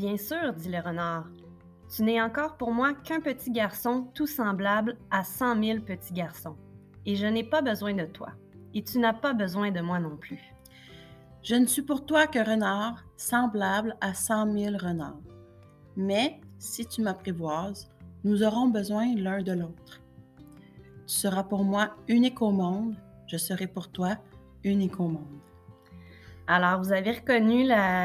Bien sûr, dit le renard. Tu n'es encore pour moi qu'un petit garçon tout semblable à cent mille petits garçons. Et je n'ai pas besoin de toi. Et tu n'as pas besoin de moi non plus. Je ne suis pour toi que renard, semblable à cent mille renards. Mais si tu m'apprivoises, nous aurons besoin l'un de l'autre. Tu seras pour moi unique au monde, je serai pour toi unique au monde. Alors, vous avez reconnu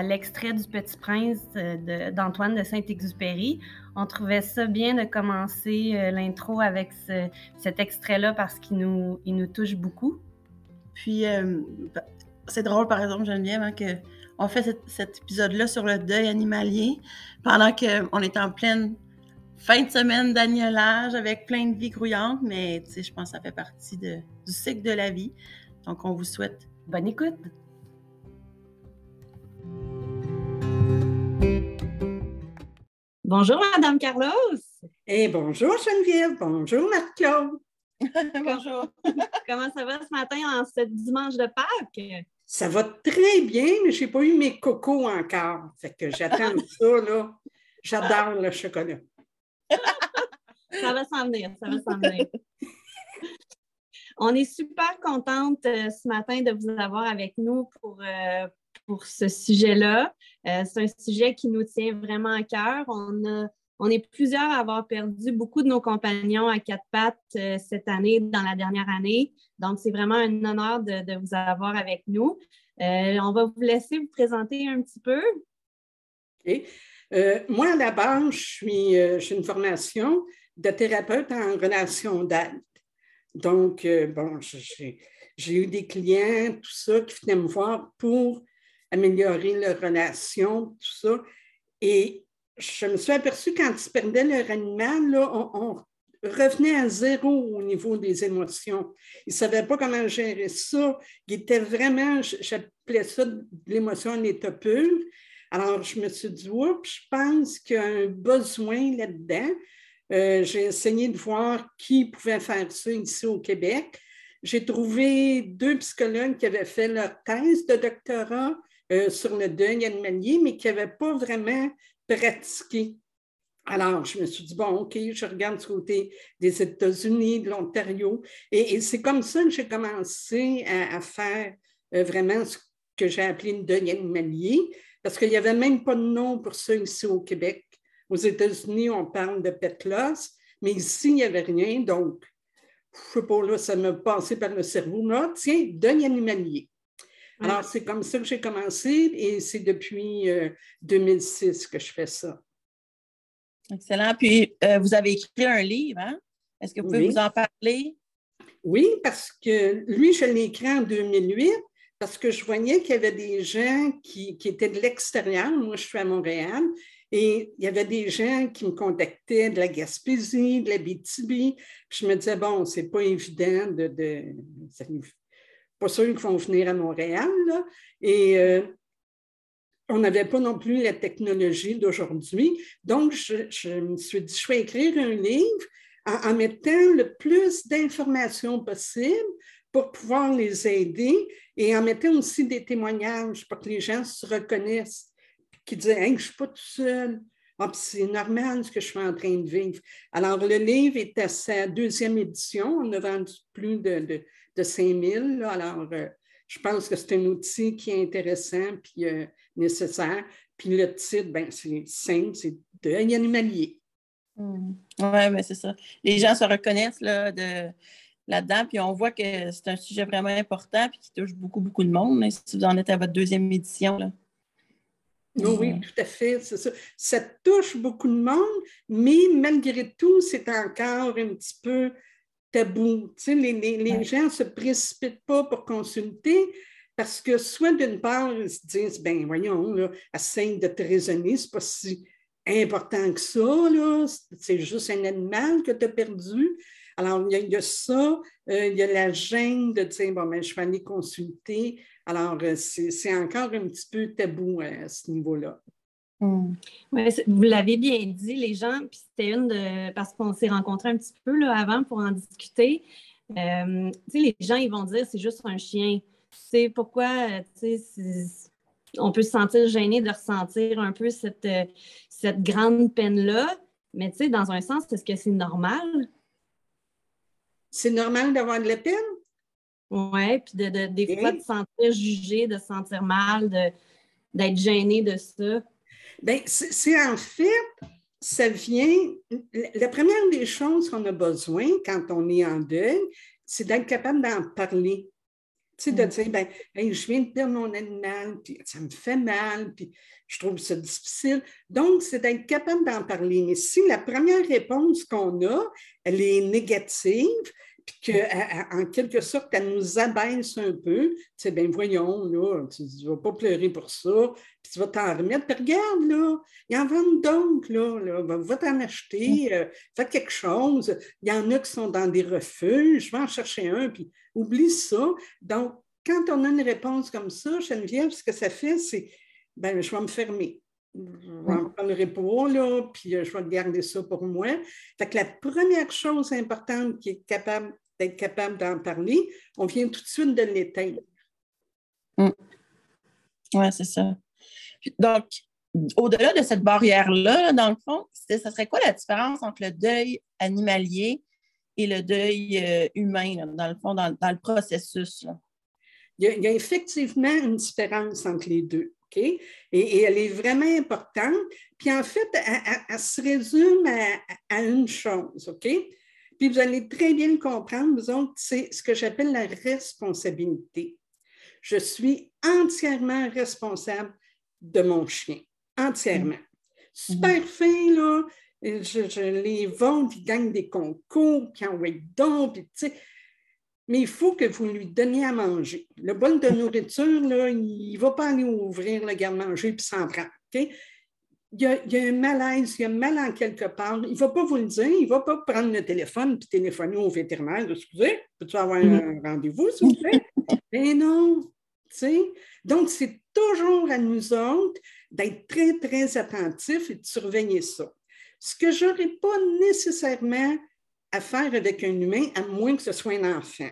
l'extrait du Petit Prince euh, d'Antoine de, Saint-Exupéry. On trouvait ça bien de commencer euh, l'intro avec cet extrait-là parce qu'il nous, il nous touche beaucoup. Puis, euh, c'est drôle, par exemple, Geneviève, hein, qu'on fait cet, épisode-là sur le deuil animalier pendant qu'on est en pleine fin de semaine d'agnolage avec plein de vie grouillante, mais je pense que ça fait partie du cycle de la vie. Donc, on vous souhaite bonne écoute. Bonjour, Madame Carlos. Et bonjour, Geneviève. Bonjour, Marc-Claude. bonjour. Comment ça va ce matin en ce dimanche de Pâques? Ça va très bien, mais je n'ai pas eu mes cocos encore. Fait que j'attends ça, là. J'adore le chocolat. ça va s'en venir, ça va s'en venir. On est super contente euh, ce matin de vous avoir avec nous pour, euh, pour ce sujet-là. Euh, c'est un sujet qui nous tient vraiment à cœur. On, on est plusieurs à avoir perdu beaucoup de nos compagnons à quatre pattes euh, cette année, dans la dernière année. Donc, c'est vraiment un honneur de, vous avoir avec nous. Euh, on va vous laisser vous présenter un petit peu. Moi, à la base, je suis, j'ai une formation de thérapeute en relation d'aide. Donc, bon, j'ai eu des clients, tout ça, qui venaient me voir pour améliorer leur relation, tout ça. Et je me suis aperçue quand ils perdaient leur animal, là, on, revenait à zéro au niveau des émotions. Ils ne savaient pas comment gérer ça. Ils étaient vraiment, j'appelais ça l'émotion en pur. Alors, je me suis dit, oups, je pense qu'il y a un besoin là-dedans. Euh, j'ai essayé de voir qui pouvait faire ça ici au Québec. J'ai trouvé deux psychologues qui avaient fait leur thèse de doctorat euh, sur le deuil animalier, mais qui n'avaient pas vraiment pratiqué. Alors, je me suis dit, bon, OK, je regarde du côté des États-Unis, de l'Ontario. Et, c'est comme ça que j'ai commencé à, faire euh, vraiment ce que j'ai appelé le deuil animalier, parce qu'il n'y avait même pas de nom pour ça ici au Québec. Aux États-Unis, on parle de pet loss, mais ici, il n'y avait rien. Donc, je sais pas, là, ça m'a passé par le cerveau. Tiens, deuil animalier. Alors, c'est comme ça que j'ai commencé et c'est depuis 2006 euh, que je fais ça. Excellent. Puis, euh, vous avez écrit un livre, hein? Est-ce que vous pouvez vous en parler? Oui, parce que lui, je l'ai écrit en 2008 parce que je voyais qu'il y avait des gens qui, étaient de l'extérieur. Moi, je suis à Montréal. Et il y avait des gens qui me contactaient de la Gaspésie, de la BTB. Puis je me disais, bon, c'est pas évident de, de pas sûr qu'ils vont venir à Montréal. Et euh, on n'avait pas non plus la technologie d'aujourd'hui. Donc, je, me suis dit, je vais écrire un livre en, mettant le plus d'informations possible pour pouvoir les aider et en mettant aussi des témoignages pour que les gens se reconnaissent, qui disent Je ne suis pas tout seul. Ah, c'est normal ce que je suis en train de vivre. Alors, le livre est à sa deuxième édition. On a vendu plus de 5000. Alors, euh, je pense que c'est un outil qui est intéressant puis euh, nécessaire. Puis le titre, ben, c'est simple, c'est deuil animalier. Hmm. Oui, mais ben, c'est ça. Les gens se reconnaissent là, de, là-dedans, puis on voit que c'est un sujet vraiment important puis qui touche beaucoup, beaucoup de monde, hein, si vous en êtes à votre deuxième édition. Là. Oh oui, tout à fait, c'est ça. Ça touche beaucoup de monde, mais malgré tout, c'est encore un petit peu tabou. les, gens ne se précipitent pas pour consulter parce que soit d'une part, ils se disent, ben voyons, là, essaye de te raisonner, c'est pas si important que ça, c'est juste un animal que tu as perdu. Alors, il y, a ça, euh, il y a la gêne de dire, bon, ben, je vais aller consulter. Alors, euh, c'est encore un petit peu tabou à ce niveau-là. Hmm. vous l'avez bien dit, les gens, puis c'était une de. Parce qu'on s'est rencontrés un petit peu là, avant pour en discuter. Euh, les gens, ils vont dire c'est juste un chien. C'est pourquoi, euh, on peut se sentir gêné de ressentir un peu cette, euh, cette grande peine-là. Mais tu sais, dans un sens, est-ce que c'est normal? C'est normal d'avoir de la peine? Oui, puis de, des fois de se sentir jugé, de se sentir mal, d'être gêné de ça. Bien, c'est en fait, ça vient. La première des choses qu'on a besoin quand on est en deuil, c'est d'être capable d'en parler. Tu sais, de mm. dire, ben, je viens de perdre mon animal, puis ça me fait mal, puis je trouve ça difficile. Donc, c'est d'être capable d'en parler. Mais si la première réponse qu'on a, elle est négative, puis qu'en quelque sorte, elle nous abaisse un peu, tu sais, ben voyons, là, tu ne vas pas pleurer pour ça, puis tu vas t'en remettre. Puis regarde, là, il y en vendent donc, là, là va, t'en acheter, mm. euh, fais quelque chose. Il y en a qui sont dans des refuges, je vais en chercher un, puis oublie ça. Donc, quand on a une réponse comme ça, Geneviève, ce que ça fait, c'est, ben je vais me fermer. Je ne mm. prendrai pas, là, puis euh, je vais garder ça pour moi. Fait que la première chose importante qui est capable d'être capable d'en parler, on vient tout de suite de l'éteindre. Mm. Oui, c'est ça. Donc, au-delà de cette barrière-là, dans le fond, ça serait quoi la différence entre le deuil animalier et le deuil euh, humain, dans le fond, dans, le processus? Il, y a, effectivement une différence entre les deux. OK? Et, elle est vraiment importante. Puis en fait, elle, se résume à, une chose. OK? Puis vous allez très bien le comprendre, vous autres, c'est ce que j'appelle la responsabilité. Je suis entièrement responsable de mon chien. Entièrement. Super mm-hmm. fin, là je, les vends, ils gagnent des concours, puis envoient donc, puis tu sais. Mais il faut que vous lui donniez à manger. Le bol de nourriture, là, il ne va pas aller ouvrir le garde-manger puis s'en prendre. Il, y a, un malaise, il y a mal en quelque part. Il ne va pas vous le dire, il ne va pas prendre le téléphone et téléphoner au vétérinaire. Excusez, peux-tu avoir un rendez-vous, s'il vous plaît? Mais non. Donc, c'est toujours à nous autres d'être très, très attentifs et de surveiller ça ce que je n'aurais pas nécessairement à faire avec un humain, à moins que ce soit un enfant.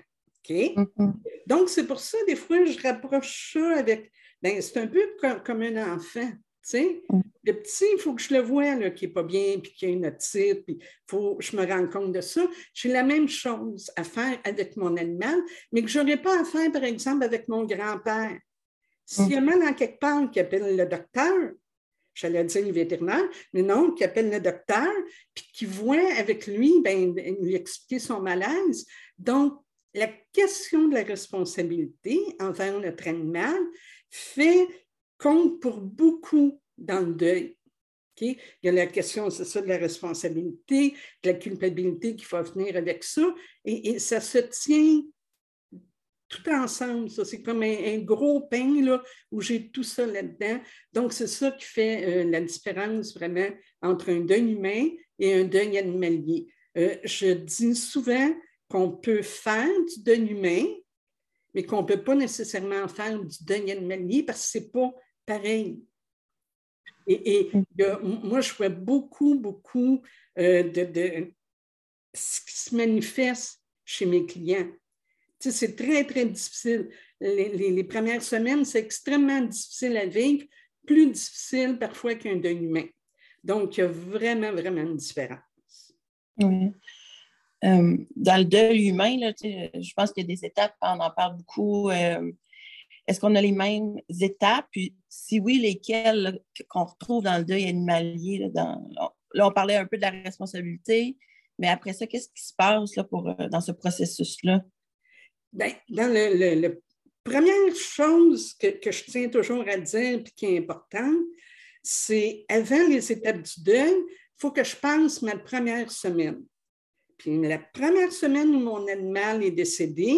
Mm-hmm. Donc, c'est pour ça, des fois, je rapproche ça avec. Ben, c'est un peu comme, un enfant. Mm. Le petit, il faut que je le voie qui n'est pas bien, puis qu'il y a une otite, puis faut que je me rende compte de ça. J'ai la même chose à faire avec mon animal, mais que je n'aurais pas à faire, par exemple, avec mon grand-père. S'il y a mm. mal en quelque part qui appelle le docteur, j'allais dire le vétérinaire, mais non, qui appelle le docteur, puis qui voit avec lui, ben, lui expliquer son malaise. Donc, la question de la responsabilité envers notre animal fait compte pour beaucoup dans le deuil. Il y a la question, c'est ça, de la responsabilité, de la culpabilité qui va venir avec ça, et ça se tient tout ensemble. Ça, c'est comme un, gros pain là, où j'ai tout ça là-dedans. Donc, c'est ça qui fait euh, la différence vraiment entre un deuil humain et un deuil animalier. Euh, je dis souvent qu'on peut faire du deuil humain, mais qu'on ne peut pas nécessairement faire du deuil animalier parce que ce n'est pas pareil. Et, moi, je vois beaucoup, beaucoup euh, de, de ce qui se manifeste chez mes clients c'est très, très difficile. Les, premières semaines, c'est extrêmement difficile à vivre, plus difficile parfois qu'un deuil humain. Donc, il y a vraiment, vraiment une différence. Oui. Euh, dans le deuil humain, je pense qu'il y a des étapes, on en parle beaucoup. Euh, est-ce qu'on a les mêmes étapes? Puis, si oui, lesquelles qu'on retrouve dans le deuil animalier? Là, là, on parlait un peu de la responsabilité, mais après ça, qu'est-ce qui se passe là, pour, euh, dans ce processus-là? Bien, dans le, première chose que, je tiens toujours à dire et qui est importante, c'est avant les étapes du deuil, il faut que je pense ma première semaine. Puis la première semaine où mon animal est décédé,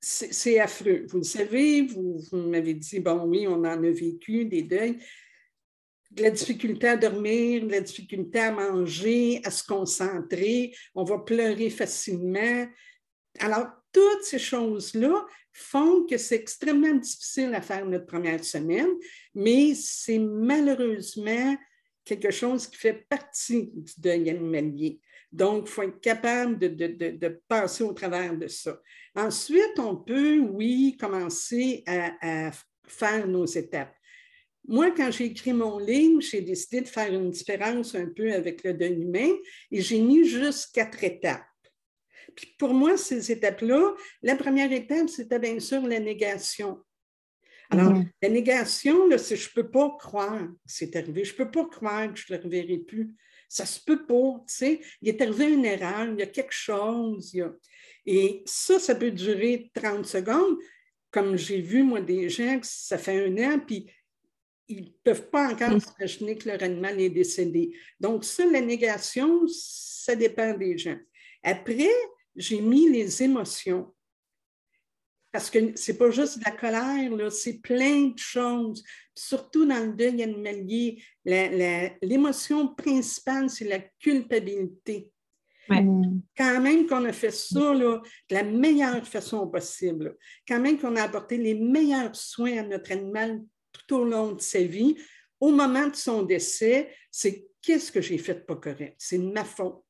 c'est affreux. Vous le savez, vous, vous m'avez dit, bon oui, on en a vécu des deuils, de la difficulté à dormir, de la difficulté à manger, à se concentrer, on va pleurer facilement. Alors, toutes ces choses-là font que c'est extrêmement difficile à faire notre première semaine, mais c'est malheureusement quelque chose qui fait partie du deuil animalier. Donc, il faut être capable de, passer au travers de ça. Ensuite, on peut, oui, commencer à, faire nos étapes. moi, quand j'ai écrit mon livre, j'ai décidé de faire une différence un peu avec le deuil humain et j'ai mis juste quatre étapes. Puis pour moi, ces étapes-là, la première étape, c'était bien sûr la négation. Alors, mhm. la négation, c'est je ne peux pas croire que c'est arrivé, je ne peux pas croire que je ne le reverrai plus. Ça ne se peut pas, tu sais. Il est arrivé une erreur, il y a quelque chose. Et ça, ça peut durer 30 secondes. Comme j'ai vu, moi, des gens, ça fait un an, puis ils ne peuvent pas encore mm. s'imaginer que leur animal est décédé. Donc, ça, la négation, ça dépend des gens. Après, j'ai mis les émotions. Parce que ce n'est pas juste de la colère, c'est plein de choses. Surtout dans le deuil animalier, l'émotion principale, c'est la culpabilité. Quand même qu'on a fait ça de la meilleure façon possible, quand même qu'on a apporté les meilleurs soins à notre animal tout au long de sa vie, au moment de son décès, c'est qu'est-ce que j'ai fait de pas correct? C'est de ma faute.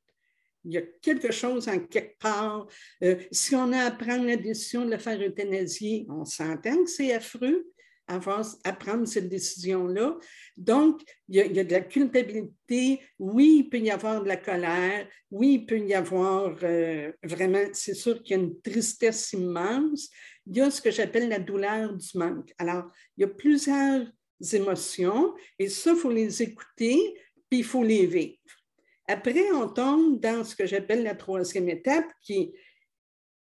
Il y a quelque chose en quelque part. Euh, si on a à prendre la décision de le faire euthanasier, on s'entend que c'est affreux à prendre cette décision-là. Donc, il y, a, de la culpabilité. Oui, il peut y avoir de la colère. Oui, il peut y avoir euh, vraiment, c'est sûr qu'il y a une tristesse immense. Il y a ce que j'appelle la douleur du manque. Alors, il y a plusieurs émotions et ça, il faut les écouter, puis il faut les vivre. Après, on tombe dans ce que j'appelle la troisième étape, qui est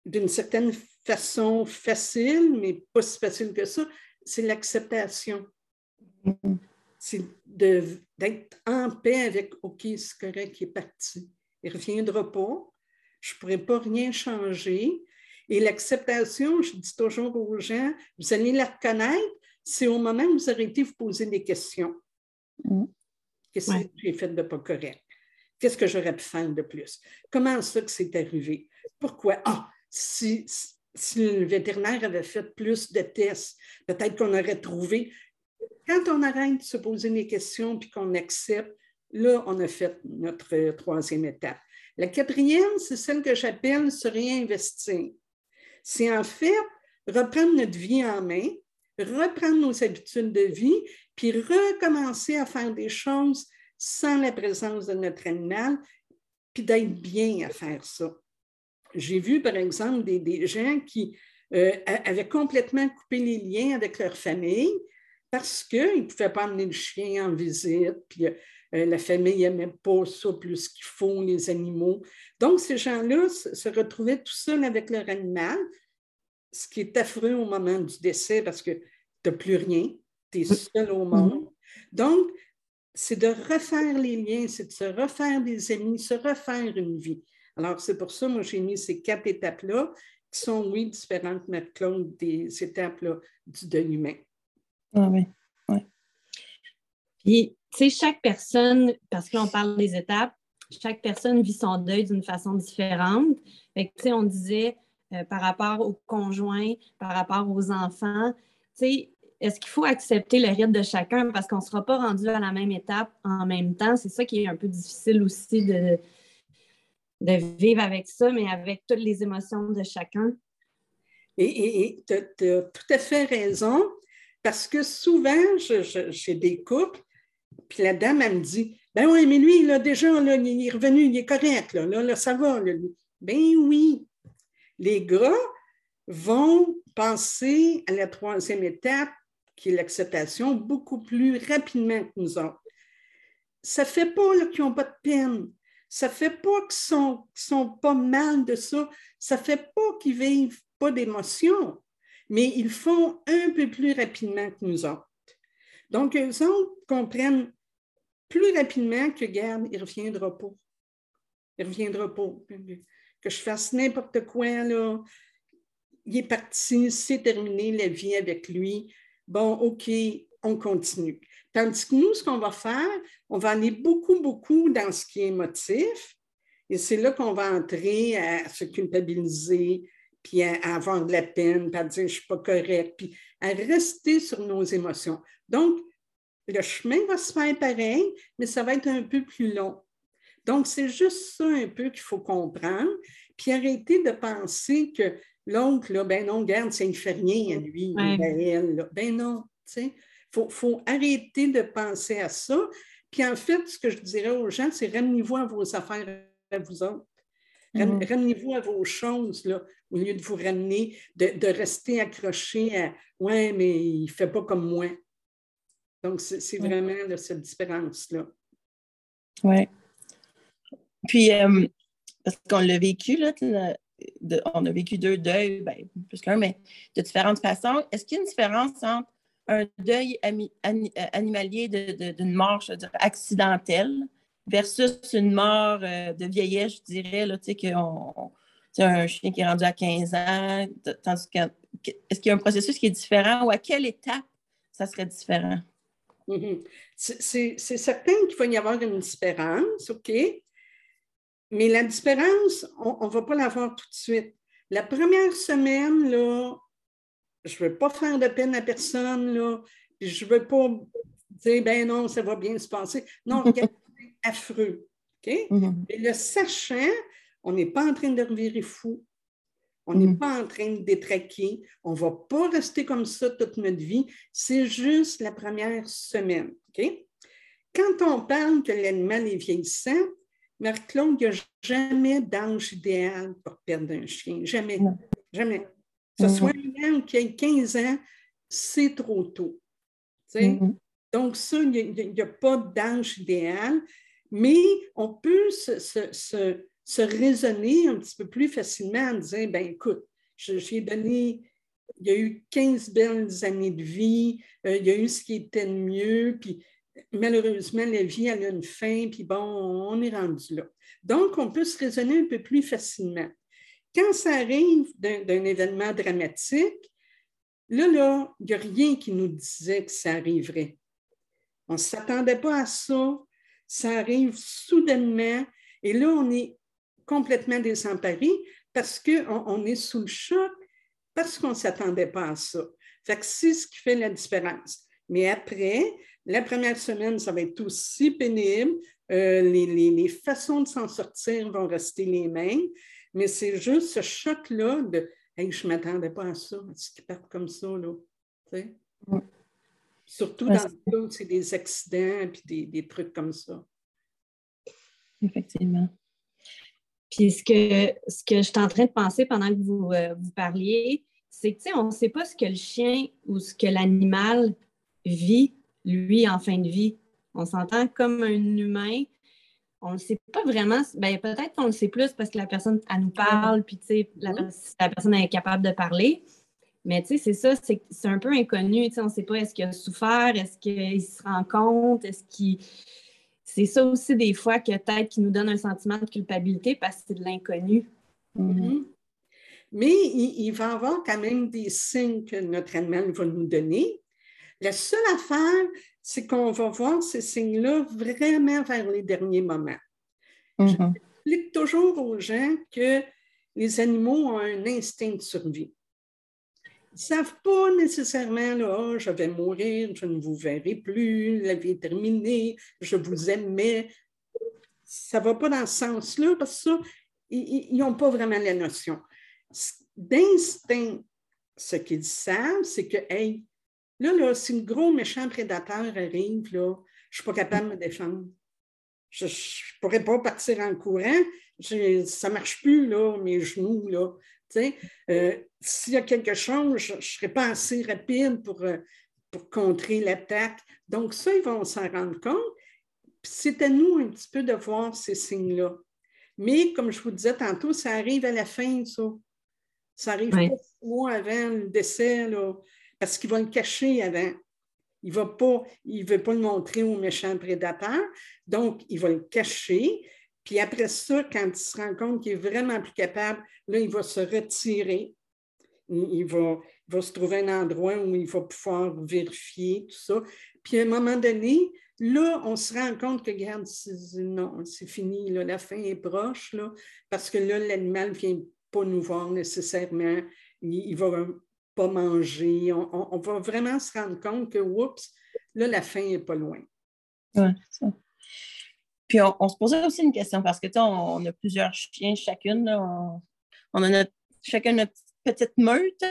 d'une certaine façon facile, mais pas si facile que ça, c'est l'acceptation. Mm-hmm. C'est d'être en paix avec OK, c'est correct, il est parti. Il ne reviendra pas. Je ne pourrais pas rien changer. Et l'acceptation, je dis toujours aux gens, vous allez la reconnaître, c'est au moment où vous arrêtez de vous poser des questions. Mm. Qu'est-ce que j'ai fait de pas correct? Qu'est-ce que j'aurais pu faire de plus? Comment ça que c'est arrivé? Pourquoi? Ah, si, si le vétérinaire avait fait plus de tests, peut-être qu'on aurait trouvé. Quand on arrête de se poser des questions puis qu'on accepte, là, on a fait notre troisième étape. La quatrième, c'est celle que j'appelle se réinvestir. C'est en fait reprendre notre vie en main, reprendre nos habitudes de vie, puis recommencer à faire des choses sans la présence de notre animal, puis d'être bien à faire ça. J'ai vu, par exemple, des, gens qui euh, avaient complètement coupé les liens avec leur famille parce qu'ils ne pouvaient pas amener le chien en visite, puis euh, la famille n'aimait pas ça plus qu'il faut, les animaux. Donc, ces gens-là se retrouvaient tout seuls avec leur animal, ce qui est affreux au moment du décès parce que tu n'as plus rien, tu es seul au monde. Donc, c'est de refaire les liens, c'est de se refaire des amis, se refaire une vie. Alors, c'est pour ça, moi, j'ai mis ces quatre étapes-là, qui sont, oui, différentes, Claude, des étapes-là du deuil humain. Ah oui, oui. Puis, tu sais, chaque personne, parce qu'on parle des étapes, chaque personne vit son deuil d'une façon différente. Fait que, tu sais, on disait euh, par rapport aux conjoints, par rapport aux enfants, tu sais, est-ce qu'il faut accepter le rythme de chacun parce qu'on ne sera pas rendu à la même étape en même temps? C'est ça qui est un peu difficile aussi de, vivre avec ça, mais avec toutes les émotions de chacun. Et tu as, tout à fait raison, parce que souvent, j'ai des couples, puis la dame, elle me dit Ben oui, mais lui, là, déjà, là, il est revenu, il est correct, là, là, ça va. Ben oui. Les gars vont passer à la troisième étape qui est l'acceptation, beaucoup plus rapidement que nous autres. Ça ne fait pas qu'ils n'ont pas de peine. Ça ne fait pas qu'ils ne sont, pas mal de ça. Ça ne fait pas qu'ils vivent pas d'émotions, mais ils font un peu plus rapidement que nous autres. Donc, eux autres comprennent plus rapidement que, garde, il reviendra pas. Il reviendra pas. Que je fasse n'importe quoi, là. Il est parti, c'est terminé la vie avec lui bon, OK, on continue. Tandis que nous, ce qu'on va faire, on va aller beaucoup, beaucoup dans ce qui est émotif. Et c'est là qu'on va entrer à se culpabiliser, puis à, avoir de la peine, puis à dire je ne suis pas correct, puis à rester sur nos émotions. Donc, le chemin va se faire pareil, mais ça va être un peu plus long. Donc, c'est juste ça un peu qu'il faut comprendre, puis arrêter de penser que Là, ben non, garde, ça ne fait rien à lui, ben elle. Ben non, tu sais. faut, faut arrêter de penser à ça. Puis en fait, ce que je dirais aux gens, c'est ramenez-vous à vos affaires à vous autres. Mm-hmm. Ramenez-vous à vos choses, là, au lieu de vous ramener, de, rester accroché à Ouais, mais il ne fait pas comme moi. Donc, c'est vraiment cette différence-là. Oui. Puis, euh, parce qu'on l'a vécu, là, on a vécu deux deuils, ben, plus qu'un, mais de différentes façons. Est-ce qu'il y a une différence entre un deuil animalier d'une mort, je dire, accidentelle versus une mort euh, de vieillesse, je dirais, là, tu sais, un chien qui est rendu à 15 ans, est-ce qu'il y a un processus qui est différent ou à quelle étape ça serait différent? Mm-hmm. C'est certain qu'il faut y avoir une différence, OK? Mais la différence, on ne va pas la voir tout de suite. La première semaine, là, je ne veux pas faire de peine à personne, là, je ne veux pas dire, ben non, ça va bien se passer. Non, c'est affreux. OK? Mm-hmm. Mais le sachant, on n'est pas en train de revirer fou. On n'est mm-hmm. pas en train de détraquer. On ne va pas rester comme ça toute notre vie. C'est juste la première semaine. Quand on parle que l'animal est vieillissant, Marc-Claude, il n'y a jamais d'âge idéal pour perdre un chien. Jamais. Jamais. Que ce mm-hmm. soit un animal qui a 15 ans, c'est trop tôt. Mm-hmm. Donc, ça, il n'y a, pas d'âge idéal, mais on peut se, raisonner un petit peu plus facilement en disant, ben écoute, j'ai donné, il y a eu 15 belles années de vie, euh, il y a eu ce qui était de mieux, puis malheureusement, la vie, a une fin, puis bon, on est rendu là. Donc, on peut se raisonner un peu plus facilement. Quand ça arrive d'un événement dramatique, là, là, il n'y a rien qui nous disait que ça arriverait. On ne s'attendait pas à ça. Ça arrive soudainement. Et là, on est complètement désemparé parce qu'on on est sous le choc, parce qu'on ne s'attendait pas à ça. Fait que c'est ce qui fait la différence. Mais après, la première semaine, ça va être aussi pénible. Euh, les, façons de s'en sortir vont rester les mêmes, mais c'est juste ce choc-là de hey, je ne m'attendais pas à ça, à ce qu'ils partent comme ça. Là? Surtout dans le cas c'est des accidents et des, trucs comme ça. Effectivement. Puis ce que, ce que je suis en train de penser pendant que vous, euh, vous parliez, c'est que on ne sait pas ce que le chien ou ce que l'animal vit lui, en fin de vie. On s'entend comme un humain. On ne le sait pas vraiment. Ben, peut-être qu'on le sait plus parce que la personne, elle nous parle, puis la, la personne est capable de parler. Mais c'est ça, c'est un peu inconnu. On ne sait pas est-ce qu'il a souffert, est-ce qu'il se rend compte, est-ce qu'il. C'est ça aussi des fois que peut-être qui nous donne un sentiment de culpabilité parce que c'est de l'inconnu. Mm-hmm. Mais il, il, va y avoir quand même des signes que notre animal va nous donner. La seule affaire, c'est qu'on va voir ces signes-là vraiment vers les derniers moments. Mm-hmm. J'explique toujours aux gens que les animaux ont un instinct de survie. Ils ne savent pas nécessairement, là, oh, je vais mourir, je ne vous verrai plus, la vie est terminée, je vous aimais. Ça ne va pas dans ce sens-là parce que ça, ils n'ont pas vraiment la notion. D'instinct, ce qu'ils savent, c'est que, hey, Là, là, si un gros méchant prédateur arrive, là, je ne suis pas capable de me défendre. Je ne pourrais pas partir en courant. ça ne marche plus, là, mes genoux. Là. Euh, S'il y a quelque chose, je ne serais pas assez rapide pour, euh, pour contrer l'attaque. Donc, ça, ils vont s'en rendre compte. C'est à nous un petit peu de voir ces signes-là. Mais comme je vous disais tantôt, ça arrive à la fin, ça. Ça arrive pas six mois avant le décès. Là parce qu'il va le cacher avant. Il ne veut pas le montrer au méchant prédateur, donc il va le cacher. Puis après ça, quand il se rend compte qu'il est vraiment plus capable, là, il va se retirer. Il, va, va, se trouver un endroit où il va pouvoir vérifier tout ça. Puis à un moment donné, là, on se rend compte que, regarde, non, c'est fini, la fin est proche, là, parce que là, l'animal ne vient pas nous voir nécessairement. il va pas manger. On, va vraiment se rendre compte que, oups, là, la fin n'est pas loin. Oui, ça. Puis on, se posait aussi une question parce que, tu on, a plusieurs chiens chacune. on, a notre, chacun notre petite meute.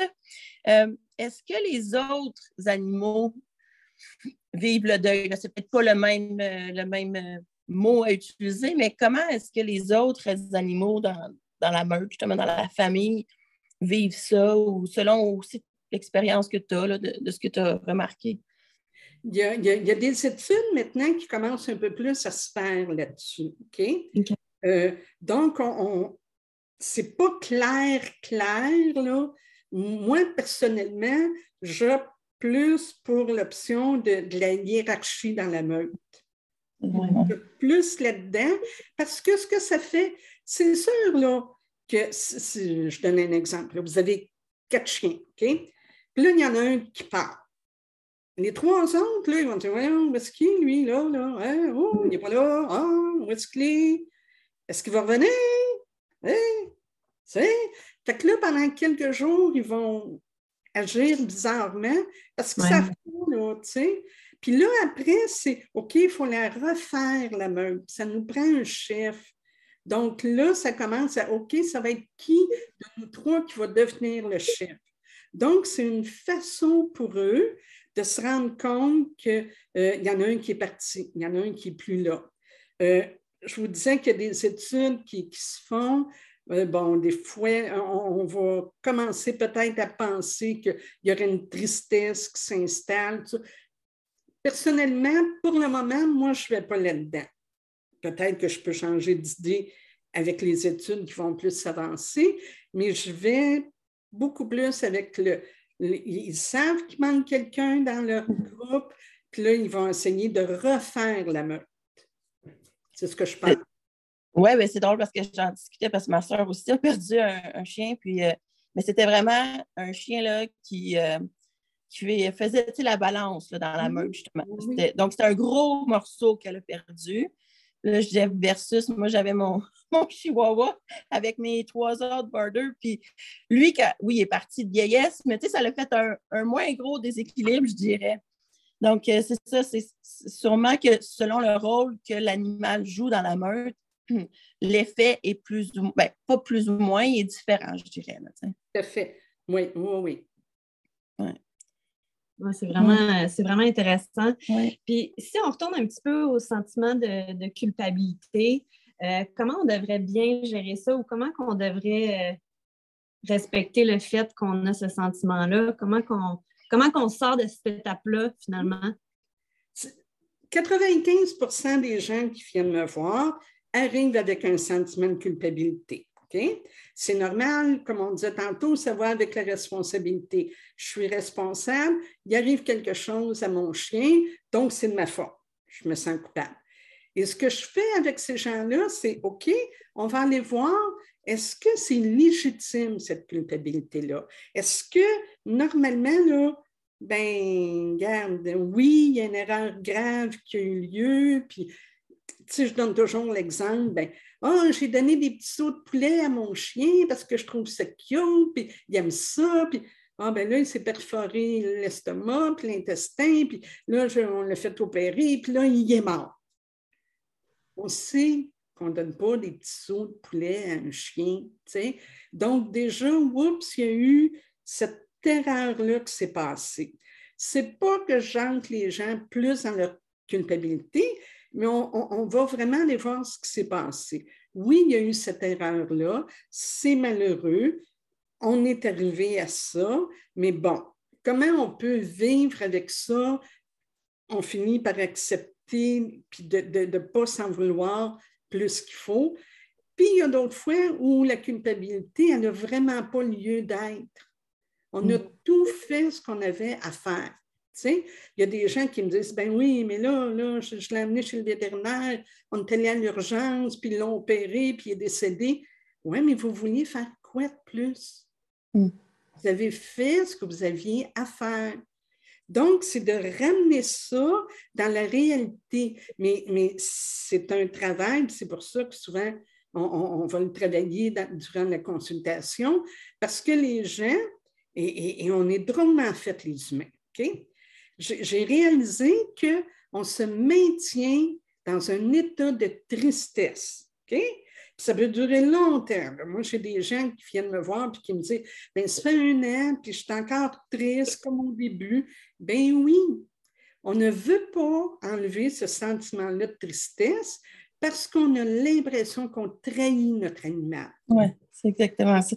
Euh, est-ce que les autres animaux vivre le deuil? C'est peut-être pas le même, le même mot à utiliser, mais comment est-ce que les autres animaux dans, la meute, justement dans la famille, vivent ça, ou selon aussi l'expérience que tu as, de, ce que tu as remarqué? Il y, a, des études maintenant qui commencent un peu plus à se faire là-dessus. OK? Euh, donc, on, c'est pas clair, clair, là. Moi, personnellement, je plus pour l'option de, la hiérarchie dans la meute. Plus là-dedans, parce que ce que ça fait, c'est sûr là, que, si, je donne un exemple, vous avez quatre chiens, OK? Puis là, il y en a un qui part. Les trois autres, là, ils vont dire Voyons, où est-ce qu'il est, lui, là, là? Hein? Oh, il n'est pas là. Ah, où est-ce qu'il est? Est-ce qu'il va revenir? Hein? Fait que là, pendant quelques jours, ils vont agir bizarrement parce que ça fout, là, tu sais. Puis là, après, c'est OK, il faut la refaire, la meute. Ça nous prend un chef. Donc là, ça commence à OK, ça va être qui de nous trois qui va devenir le chef? Donc, c'est une façon pour eux de se rendre compte qu'il euh, y en a un qui est parti, il y en a un qui n'est plus là. Euh, je vous disais qu'il y a des études qui, se font. Euh, bon, des fois, on, va commencer peut-être à penser qu'il y aurait une tristesse qui s'installe. Personnellement, pour le moment, moi, je ne vais pas là-dedans. Peut-être que je peux changer d'idée avec les études qui vont plus s'avancer, mais je vais beaucoup plus avec le, ils savent qu'il manque quelqu'un dans leur groupe, puis là, ils vont essayer de refaire la meute. C'est ce que je pense. Oui, mais c'est drôle parce que j'en discutais parce que ma soeur aussi a perdu un, chien, puis, euh, mais c'était vraiment un chien là, qui, euh, qui faisait la balance là, dans la meute, justement. Donc, c'était un gros morceau qu'elle a perdu. Là, je disais versus, moi, j'avais mon, mon chihuahua avec mes trois autres borders. Puis lui, oui, il est parti de vieillesse, mais tu sais, ça l'a fait un, moins gros déséquilibre, je dirais. Donc, euh, c'est ça, c'est sûrement que selon le rôle que l'animal joue dans la meute, l'effet est plus ou ben, pas plus ou moins, il est différent, je dirais. Tout à fait. Oui, oui, oui c'est vraiment, vraiment intéressant. Puis si on retourne un petit peu au sentiment de, culpabilité, euh, comment on devrait bien gérer ça ou comment on devrait euh, respecter le fait qu'on a ce sentiment-là? Comment qu'on comment qu'on sort de cette étape-là finalement? 95% des gens qui viennent me voir arrivent avec un sentiment de culpabilité. C'est normal, comme on disait tantôt, ça va avec la responsabilité. Je suis responsable, il arrive quelque chose à mon chien, donc c'est de ma faute. Je me sens coupable. Et ce que je fais avec ces gens-là, c'est OK, on va aller voir, est-ce que c'est légitime cette culpabilité-là? Est-ce que normalement, là, ben, regarde, oui, il y a une erreur grave qui a eu lieu, puis, sais, je donne toujours l'exemple, ben, oh, j'ai donné des petits sauts de poulet à mon chien parce que je trouve ça cute, puis il aime ça, puis ah, ben là, il s'est perforé l'estomac, puis l'intestin, puis là, on l'a fait opérer, puis là, il est mort. On sait qu'on ne donne pas des petits sauts de poulet à un chien, tu sais. Donc, déjà, oups, il y a eu cette erreur-là qui s'est passée. C'est pas que j'entre les gens plus dans leur culpabilité, mais on, va vraiment aller voir ce qui s'est passé. Oui, il y a eu cette erreur-là, c'est malheureux, on est arrivé à ça, mais bon, comment on peut vivre avec ça? On finit par accepter, puis de ne pas s'en vouloir plus qu'il faut. Puis il y a d'autres fois où la culpabilité, elle n'a vraiment pas lieu d'être. On a mm. tout fait ce qu'on avait à faire il y a des gens qui me disent Ben oui, mais là, là je, l'ai amené chez le vétérinaire, on est allé à l'urgence, puis ils l'ont opéré, puis il est décédé. Oui, mais vous vouliez faire quoi de plus? Mm. Vous avez fait ce que vous aviez à faire. Donc, c'est de ramener ça dans la réalité. Mais, mais c'est un travail, c'est pour ça que souvent, on, va le travailler durant la consultation, parce que les gens, et, et on est drôlement fait les humains, OK? J'ai réalisé qu'on se maintient dans un état de tristesse. Ça peut durer longtemps. Moi, j'ai des gens qui viennent me voir et qui me disent ben, Ça fait un an, puis je suis encore triste comme au début. Ben oui, on ne veut pas enlever ce sentiment-là de tristesse parce qu'on a l'impression qu'on trahit notre animal. Oui, c'est exactement ça.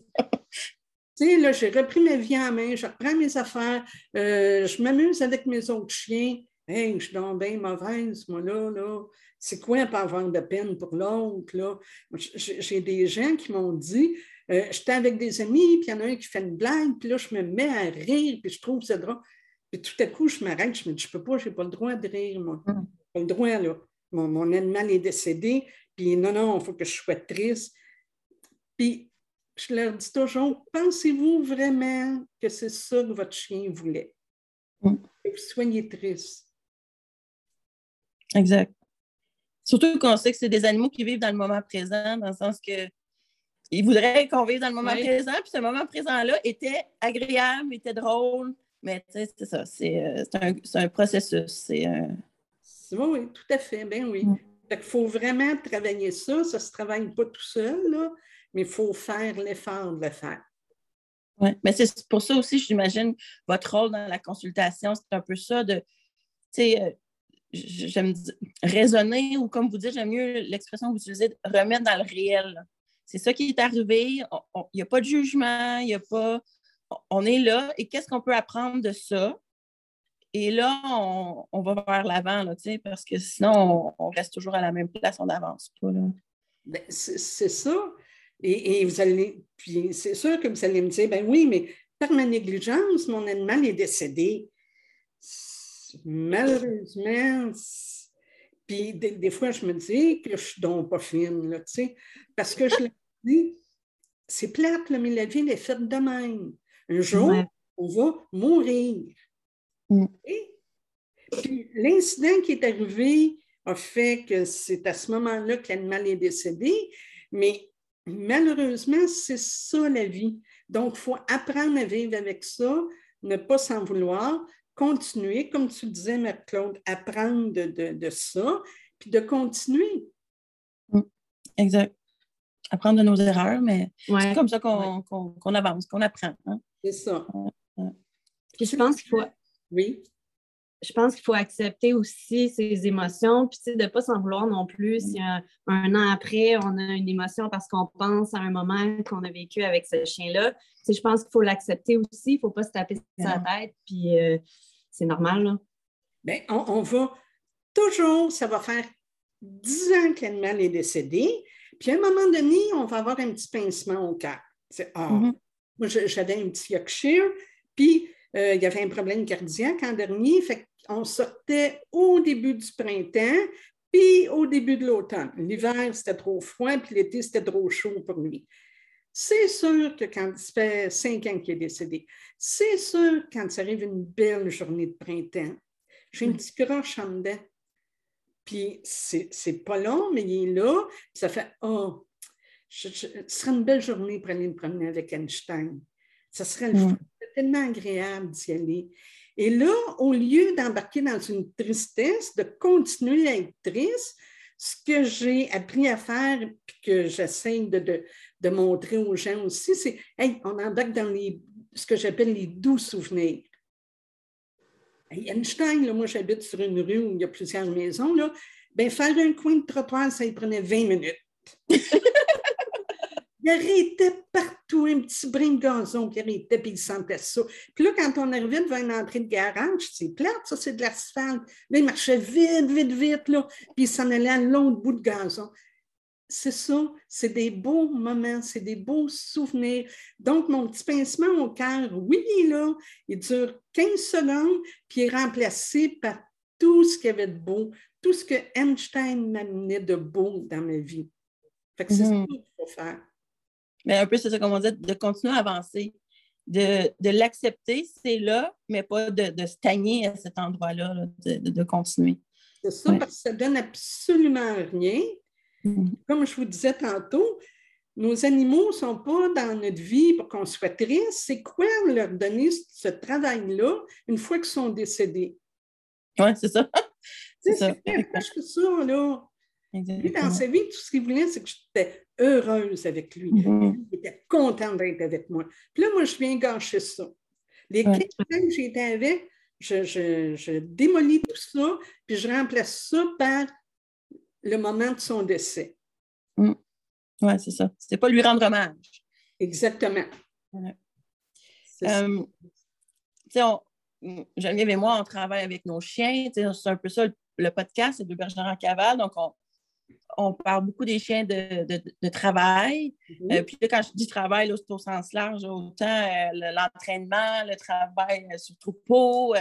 Tu sais, là, j'ai repris ma vie en main, je reprends mes affaires, euh, je m'amuse avec mes autres chiens. Hey, je suis donc bien mauvaise, moi, là, là. C'est quoi pas avoir de peine pour l'autre, là? J'ai des gens qui m'ont dit, euh, j'étais avec des amis, puis il y en a un qui fait une blague, puis là, je me mets à rire, puis je trouve ça drôle. Puis tout à coup, je m'arrête, je me dis, je peux pas, j'ai pas le droit de rire, moi. Mm. Pas le droit, là. Mon, mon animal est décédé, puis non, non, il faut que je sois triste. Puis je leur dis toujours, pensez-vous vraiment que c'est ça que votre chien voulait? Mm. Que vous soyez triste. Exact. Surtout qu'on sait que c'est des animaux qui vivent dans le moment présent, dans le sens que ils voudraient qu'on vive dans le moment présent, puis ce moment présent-là était agréable, était drôle, mais c'est ça, c'est euh, un, un, processus. C'est Oui, oui, tout à fait, ben oui. Mm. Il faut vraiment travailler ça, ça ne se travaille pas tout seul, là mais il faut faire l'effort de le faire. Oui, mais c'est pour ça aussi, j'imagine, votre rôle dans la consultation, c'est un peu ça de, tu sais, euh, j'aime raisonner ou comme vous dites, j'aime mieux l'expression que vous utilisez, remettre dans le réel. C'est ça qui est arrivé, il n'y a pas de jugement, il n'y a pas. On est là et qu'est-ce qu'on peut apprendre de ça? Et là, on, va vers l'avant, parce que sinon, on, reste toujours à la même place, on n'avance pas. Ben, c'est ça. Et, vous allez, puis c'est sûr que vous allez me dire, ben oui, mais par ma négligence, mon animal est décédé. Malheureusement, puis des, fois, je me dis que je suis donc pas fine, là, tu sais, parce que je l'ai dit, c'est plate, mais la vie, est faite de même. Un jour, on va mourir. Mm. Puis l'incident qui est arrivé a fait que c'est à ce moment-là que l'animal est décédé, mais malheureusement, c'est ça la vie. Donc, il faut apprendre à vivre avec ça, ne pas s'en vouloir, continuer, comme tu disais, Marc-Claude, apprendre de, ça, puis de continuer. Mm. Exact. Apprendre de nos erreurs, mais c'est comme ça qu'on avance, qu'on apprend. Hein. C'est ça. Puis je pense qu'il faut. Oui je pense qu'il faut accepter aussi ses émotions, puis de ne pas s'en vouloir non plus si un, an après, on a une émotion parce qu'on pense à un moment qu'on a vécu avec ce chien-là. Je pense qu'il faut l'accepter aussi, il ne faut pas se taper sa tête, puis euh, c'est normal. Là. Bien, on, va toujours, ça va faire dix ans que l'animal est décédé, puis à un moment donné, on va avoir un petit pincement au cœur. Ah, mm-hmm. moi, j'avais un petit Yorkshire, puis euh, il y avait un problème cardiaque en dernier, fait on sortait au début du printemps, puis au début de l'automne. L'hiver, c'était trop froid, puis l'été, c'était trop chaud pour lui. C'est sûr que quand ça fait cinq ans qu'il est décédé, c'est sûr quand ça arrive une belle journée de printemps, j'ai une petite croche en dedans. Puis c'est pas long, mais il est là, ça fait Oh, ce serait une belle journée pour aller me promener avec Einstein. Ça serait tellement agréable d'y aller. Et là, au lieu d'embarquer dans une tristesse, de continuer à être triste, ce que j'ai appris à faire et que j'essaie de, montrer aux gens aussi, c'est hey, on embarque dans les, ce que j'appelle les doux souvenirs. Einstein, moi j'habite sur une rue où il y a plusieurs maisons, là, ben, faire un coin de trottoir, ça y prenait 20 minutes. Il arrêtait partout, un petit brin de gazon qui arrêtait, puis il sentait ça. Puis là, quand on arrivait devant une entrée de garage, c'est plate, ça, c'est de l'asphalte. Là, il marchait vite, vite, vite, là, puis il s'en allait à l'autre bout de gazon. C'est ça, c'est des beaux moments, c'est des beaux souvenirs. Donc, mon petit pincement au cœur, oui, il est là, il dure 15 secondes, puis il est remplacé par tout ce qu'il y avait de beau, tout ce que Einstein m'amenait de beau dans ma vie. Fait que c'est mm-hmm. ça qu'il faut faire. Mais un peu, c'est ça qu'on dit, de continuer à avancer, de, de l'accepter, c'est là, mais pas de, de stagner à cet endroit-là, de, de, continuer. C'est ça, parce que ça ne donne absolument rien. Mm. Comme je vous disais tantôt, nos animaux ne sont pas dans notre vie pour qu'on soit triste. C'est quoi leur donner ce travail-là une fois qu'ils sont décédés? Oui, c'est ça. c'est ça. que ça, là. Lui, dans sa vie, tout ce qu'il voulait, c'est que j'étais heureuse avec lui. Mm-hmm. Il était content d'être avec moi. Puis là, moi, je viens gâcher ça. Les ouais. que j'étais avec, je, démolis tout ça, puis je remplace ça par le moment de son décès. Mm. Oui, c'est ça. C'est pas lui rendre hommage. Exactement. Ouais. Euh, Geneviève et moi, on travaille avec nos chiens. C'est un peu ça le, podcast, c'est de bergère en cavale. Donc, on, on parle beaucoup des chiens de, travail. Mm-hmm. Euh, puis là, quand je dis travail, c'est au sens large, autant euh, l'entraînement, le travail euh, sur le troupeau,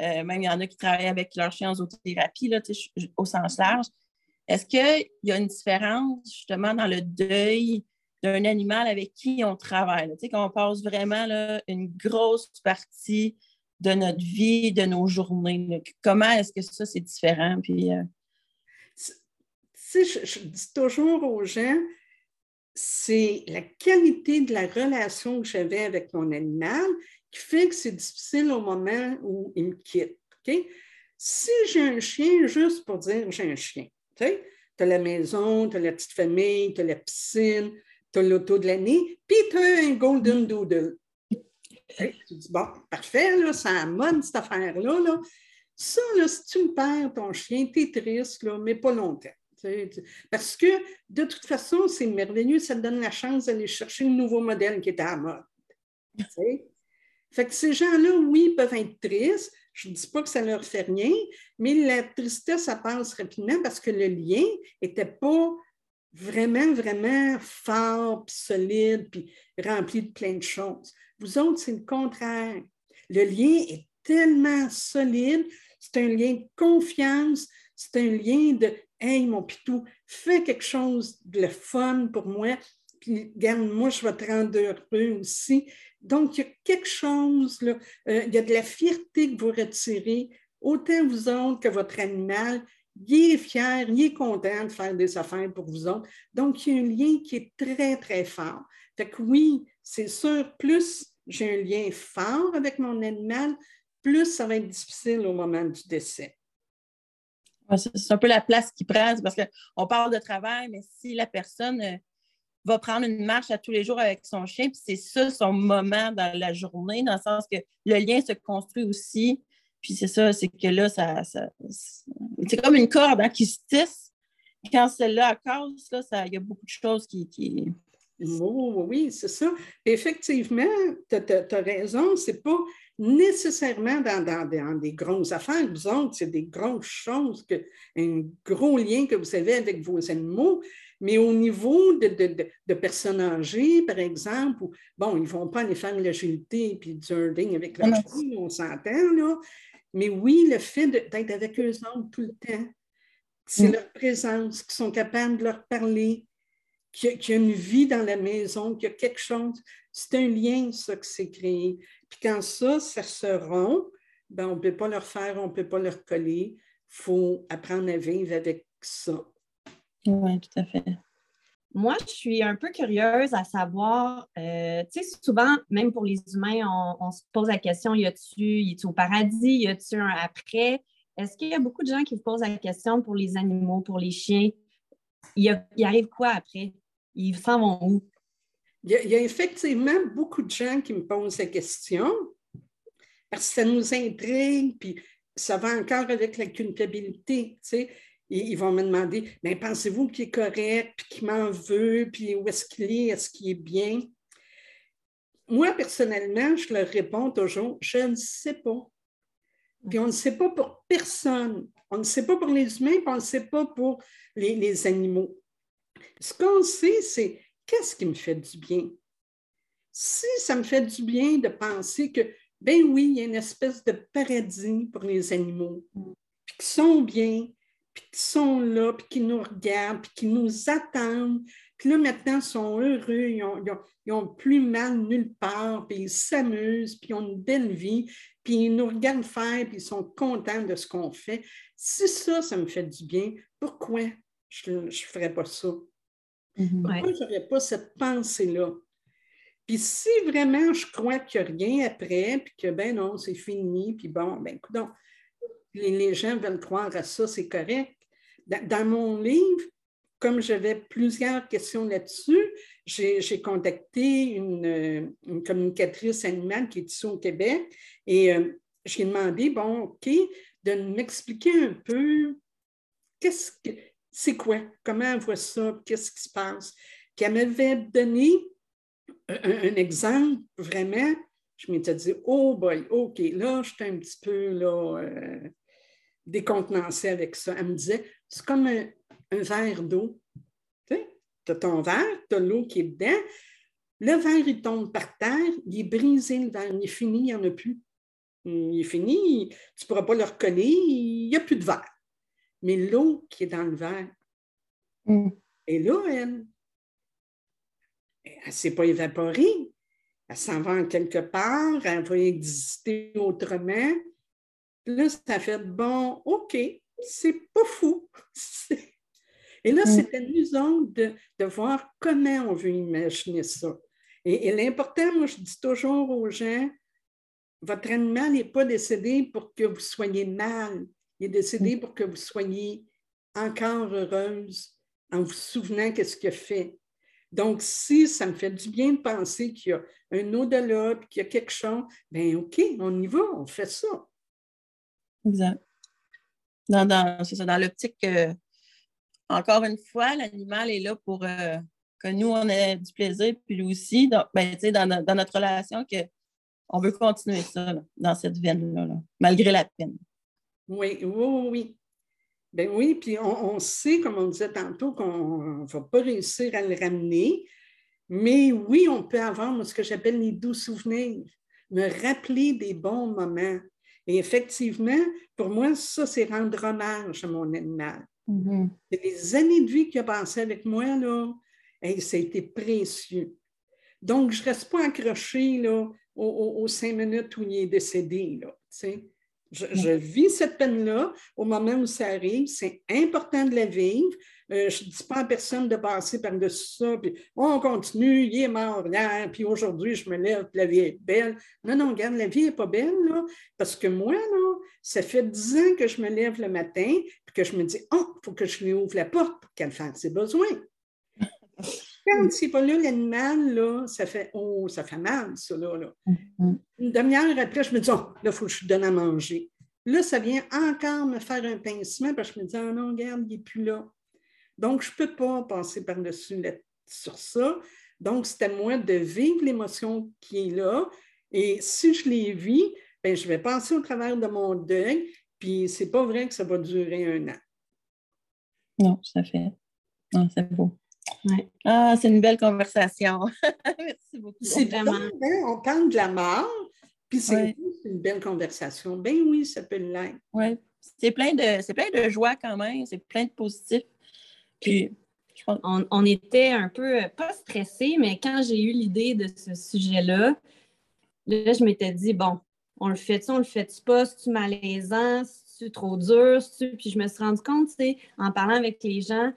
même il y en a qui travaillent avec leurs chiens en zoothérapie, là, au sens large. Est-ce qu'il y a une différence justement dans le deuil d'un animal avec qui on travaille? Tu sais, qu'on passe vraiment là, une grosse partie de notre vie, de nos journées. Comment est-ce que ça, c'est différent? Puis, je, dis toujours aux gens, c'est la qualité de la relation que j'avais avec mon animal qui fait que c'est difficile au moment où il me quitte. Si j'ai un chien, juste pour dire j'ai un chien, tu as la maison, tu as la petite famille, tu as la piscine, tu as l'auto de l'année, puis tu as un golden doodle. Tu dis, bon, parfait, là, ça mode cette affaire-là. Là. Ça, si tu me perds ton chien, tu es triste, là, mais pas longtemps. Parce que de toute façon, c'est merveilleux, ça donne la chance d'aller chercher le nouveau modèle qui est à la mode. Fait que ces gens-là, oui, peuvent être tristes. Je ne dis pas que ça leur fait rien, mais la tristesse, ça passe rapidement parce que le lien n'était pas vraiment, vraiment fort, puis solide, puis rempli de plein de choses. Vous autres, c'est le contraire. Le lien est tellement solide, c'est un lien de confiance, c'est un lien de Hey, mon pitou, fais quelque chose de fun pour moi. Puis, regarde, moi, je vais te rendre heureux aussi. Donc, il y a quelque chose, là, euh, il y a de la fierté que vous retirez, autant vous autres que votre animal. Il est fier, il est content de faire des affaires pour vous autres. Donc, il y a un lien qui est très, très fort. Fait que oui, c'est sûr, plus j'ai un lien fort avec mon animal, plus ça va être difficile au moment du décès. C'est un peu la place qui prend, parce qu'on parle de travail, mais si la personne euh, va prendre une marche à tous les jours avec son chien, puis c'est ça son moment dans la journée, dans le sens que le lien se construit aussi. Puis c'est ça, c'est que là, ça, c'est comme une corde hein, qui se tisse. Quand celle-là casse, il y a beaucoup de choses qui... Oh, oui, c'est ça. Effectivement, tu as, raison, c'est pas nécessairement dans, des grosses affaires. Vous autres, c'est des grosses choses, que, un gros lien que vous avez avec vos animaux. Mais au niveau de, personnes âgées, par exemple, bon, ils ne vont pas aller faire l'agilité et du herding avec leur chien, on s'entend, là. Mais oui, le fait d'être avec eux autres tout le temps, c'est mm. leur présence, qu'ils sont capables de leur parler, qu'il y, a une vie dans la maison, qu'il y a quelque chose. C'est un lien, ça, que c'est créé. Puis quand ça, ça se rompt, ben, on ne peut pas leur faire, on ne peut pas leur coller. Il faut apprendre à vivre avec ça. Oui, tout à fait. Moi, je suis un peu curieuse à savoir, euh, tu sais, souvent, même pour les humains, on, se pose la question, y a-tu, au paradis, y a-tu un après? Est-ce qu'il y a beaucoup de gens qui vous posent la question pour les animaux, pour les chiens? Il, y arrive quoi après? Ils s'en où? Il y, a, effectivement beaucoup de gens qui me posent ces questions parce que ça nous intrigue, puis ça va encore avec la culpabilité. Tu sais. Ils, vont me demander Mais pensez-vous qu'il est correct, puis qu'il m'en veut, puis où est-ce qu'il est, est-ce qu'il est bien Moi, personnellement, je leur réponds toujours Je ne sais pas. Puis on ne sait pas pour personne. On ne sait pas pour les humains, puis on ne sait pas pour les animaux. Ce qu'on sait, c'est qu'est-ce qui me fait du bien? Si ça me fait du bien de penser que, ben oui, il y a une espèce de paradis pour les animaux, puis qu'ils sont bien, puis qu'ils sont là, puis qu'ils nous regardent, puis qu'ils nous attendent, puis là, maintenant, ils sont heureux, ils ont, plus mal nulle part, puis ils s'amusent, puis ils ont une belle vie, puis ils nous regardent faire, puis ils sont contents de ce qu'on fait. Si ça, ça me fait du bien, pourquoi je ne ferais pas ça? Pourquoi je n'aurais pas cette pensée-là? Puis si vraiment je crois qu'il n'y a rien après, puis que ben non, c'est fini, puis bon, ben écoute, les, les, gens veulent croire à ça, c'est correct. Dans, mon livre, comme j'avais plusieurs questions là-dessus, j'ai contacté une, une, communicatrice animale qui est ici au Québec et euh, j'ai demandé, bon, OK, de m'expliquer un peu qu'est-ce que c'est quoi, comment elle voit ça, qu'est-ce qui se passe? Puis elle m'avait donné un, exemple, vraiment, je m'étais dit, oh boy, OK, là, j'étais un petit peu là, euh, décontenancée avec ça. Elle me disait, c'est comme un, verre d'eau. Tu as ton verre, tu as l'eau qui est dedans. Le verre, il tombe par terre, il est brisé, le verre, il est fini, il n'y en a plus. Il est fini, tu ne pourras pas le reconnaître, il n'y a plus de verre. Mais l'eau qui est dans le verre, mm. est là, elle. Elle ne s'est pas évaporée. Elle s'en va en quelque part, elle va exister autrement. Là, ça fait bon, OK, c'est pas fou. Et là, mm. c'est de, de, voir comment on veut imaginer ça. Et, l'important, moi, je dis toujours aux gens, votre animal n'est pas décédé pour que vous soyez mal. Il est décédé mm. pour que vous soyez encore heureuse en vous souvenant qu'est-ce qu'il a fait. Donc, si ça me fait du bien de penser qu'il y a un au-delà, qu'il y a quelque chose, bien, OK, on y va, on fait ça. Exact. Dans, c'est ça, dans l'optique que, encore une fois, l'animal est là pour euh, que nous, on ait du plaisir, puis lui aussi, donc, ben, dans, dans, notre relation, que on veut continuer ça dans cette veine-là, malgré la peine. Oui, oui, oui. Ben oui, puis on, sait, comme on disait tantôt, qu'on ne va pas réussir à le ramener, mais oui, on peut avoir ce que j'appelle les doux souvenirs, me rappeler des bons moments. Et effectivement, pour moi, ça, c'est rendre hommage à mon animal. Mm-hmm. Des années de vie qu'il a passé avec moi, là, ça a été précieux. Donc, je ne reste pas accrochée là, aux, cinq minutes où il est décédé. Là, je, vis cette peine-là au moment où ça arrive. C'est important de la vivre. Euh, je ne dis pas à personne de passer par-dessus ça, puis on continue, il est mort hier, puis aujourd'hui, je me lève, la vie est belle. Non, non, regarde, la vie n'est pas belle, là, parce que moi, là, ça fait dix ans que je me lève le matin, puis que je me dis, oh, il faut que je lui ouvre la porte pour qu'elle fasse ses besoins. Quand c'est pas là, l'animal, là, ça fait Oh, ça fait mal, ça là. Mm-hmm. Une demi-heure après, je me dis Oh, là, il faut que je lui donne à manger. Là, ça vient encore me faire un pincement parce que je me dis Ah non, regarde, il n'est plus là. Donc, je ne peux pas passer par-dessus sur ça. Donc, c'est à moi de vivre l'émotion qui est là. Et si je l'ai vue, ben, je vais passer au travers de mon deuil. Puis, c'est pas vrai que ça va durer un an. Non, ça fait. Non, c'est beau. Ah, c'est une belle conversation. Merci beaucoup. C'est vraiment. Hein, on parle de la mort, puis c'est une belle conversation. Ben oui, ça peut l'être. Oui. C'est plein, de, plein de joie quand même, c'est plein de positif. Puis, on, on, était un peu, euh, pas stressés, mais quand j'ai eu l'idée de ce sujet-là, là, je m'étais dit, bon, on le fait-tu, on le fait-tu pas, c'est-tu malaisant, c'est-tu trop dur, puis je me suis rendu compte, tu en parlant avec les gens,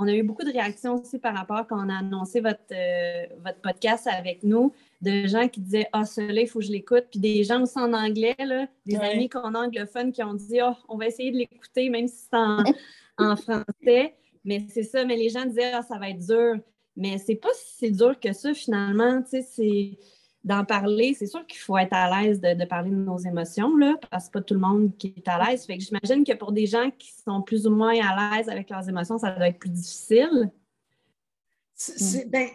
on a eu beaucoup de réactions aussi par rapport quand on a annoncé votre, euh, votre podcast avec nous, de gens qui disaient Ah, oh, il faut que je l'écoute. Puis des gens aussi en anglais, là, des amis qu'on a anglophones qui ont dit oh, on va essayer de l'écouter, même si c'est en, français. Mais c'est ça, mais les gens disaient Ah, ça va être dur. Mais c'est pas si dur que ça, finalement. Tu sais, c'est d'en parler, c'est sûr qu'il faut être à l'aise de, parler de nos émotions, là, parce que pas tout le monde qui est à l'aise. Fait que j'imagine que pour des gens qui sont plus ou moins à l'aise avec leurs émotions, ça doit être plus difficile. C'est ben,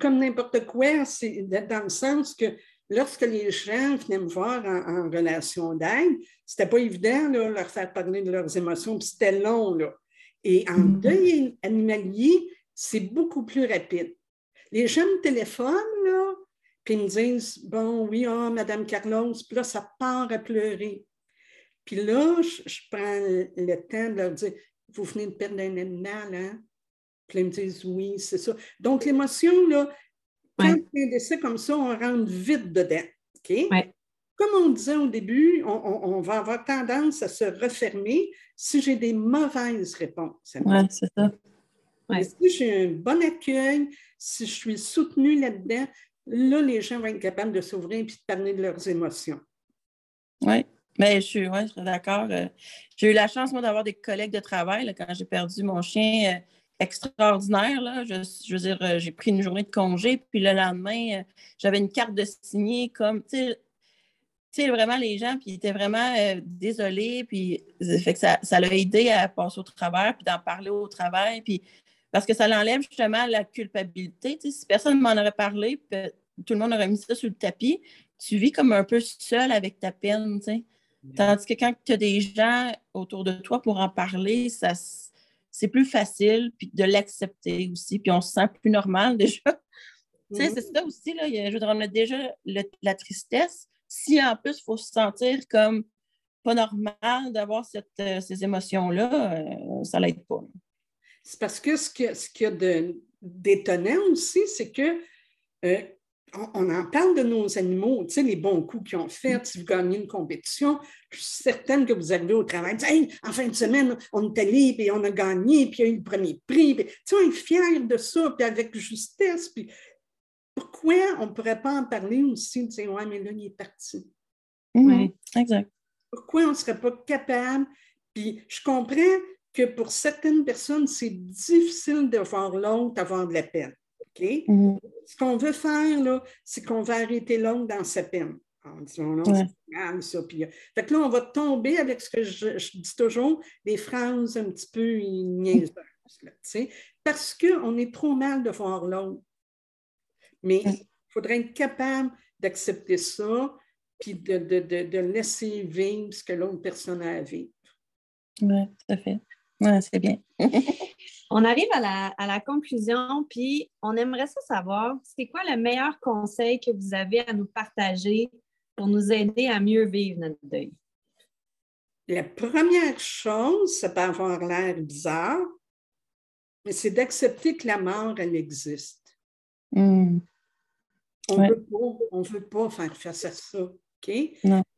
comme n'importe quoi, c'est dans le sens que lorsque les gens venaient me voir en, relation d'aide, c'était pas évident de leur faire parler de leurs émotions, puis c'était long. Là. Et en mm-hmm. deuil animalier, c'est beaucoup plus rapide. Les gens me téléphonent, là, puis ils me disent Bon, oui, oh, Madame Carlos, puis là, ça part à pleurer. Puis là, je, prends le temps de leur dire Vous venez de perdre un animal, hein? Puis ils me disent Oui, c'est ça. Donc, l'émotion, là, quand a un décès comme ça, on rentre vite dedans. OK? Comme on disait au début, on, va avoir tendance à se refermer si j'ai des mauvaises réponses. Oui, c'est ça. Si j'ai un bon accueil, si je suis soutenue là-dedans, là, les gens vont être capables de s'ouvrir et de parler de leurs émotions. Oui, mais je suis, d'accord. Euh, j'ai eu la chance, moi, d'avoir des collègues de travail quand j'ai perdu mon chien euh, extraordinaire. Là. Je, veux dire, euh, j'ai pris une journée de congé, puis le lendemain, j'avais une carte de signer comme, tu sais, vraiment les gens, puis ils étaient vraiment désolés, puis fait que ça, ça l'a aidé à passer au travers, puis d'en parler au travail, puis parce que ça l'enlève justement la culpabilité. Tu sais, si personne ne m'en aurait parlé, tout le monde aurait mis ça sur le tapis, tu vis comme un peu seul avec ta peine, tu sais. Tandis que quand tu as des gens autour de toi pour en parler, ça, c'est plus facile, puis de l'accepter aussi, puis on se sent plus normal déjà. C'est ça aussi, là, je veux dire, on a déjà la tristesse. Si en plus, il faut se sentir comme pas normal d'avoir euh, ces émotions-là, euh, ça l'aide pas. C'est parce que ce qu'il y a d'étonnant aussi, c'est que euh, on, en parle de nos animaux, tu sais, les bons coups qu'ils ont faits, si vous gagnez une compétition, je suis certaine que vous arrivez au travail, hey, en fin de semaine, on est allé, puis on a gagné, puis il y a eu le premier prix, tu sais, on est fiers de ça, puis avec justesse, puis pourquoi on ne pourrait pas en parler aussi, de dire, ouais, mais là, il est parti. Oui, exact. Pourquoi on ne serait pas capable, puis je comprends que pour certaines personnes, c'est difficile de voir l'autre avoir de la peine. Mm-hmm. Ce qu'on veut faire, là, c'est qu'on va arrêter l'autre dans sa peine. En disant, non, c'est ça. Puis, euh, fait que là, on va tomber avec ce que je, dis toujours, des phrases un petit peu niaiseuses. parce qu'on est trop mal de voir l'autre. Mais il faudrait être capable d'accepter ça, puis de, de, de, de, laisser vivre ce que l'autre personne a à vivre. Oui, tout à fait. Oui, c'est bien. On arrive à la, conclusion, puis on aimerait ça savoir, c'est quoi le meilleur conseil que vous avez à nous partager pour nous aider à mieux vivre notre deuil? La première chose, ça peut avoir l'air bizarre, mais c'est d'accepter que la mort, elle existe. Hmm. On ne veut pas faire face à ça. OK?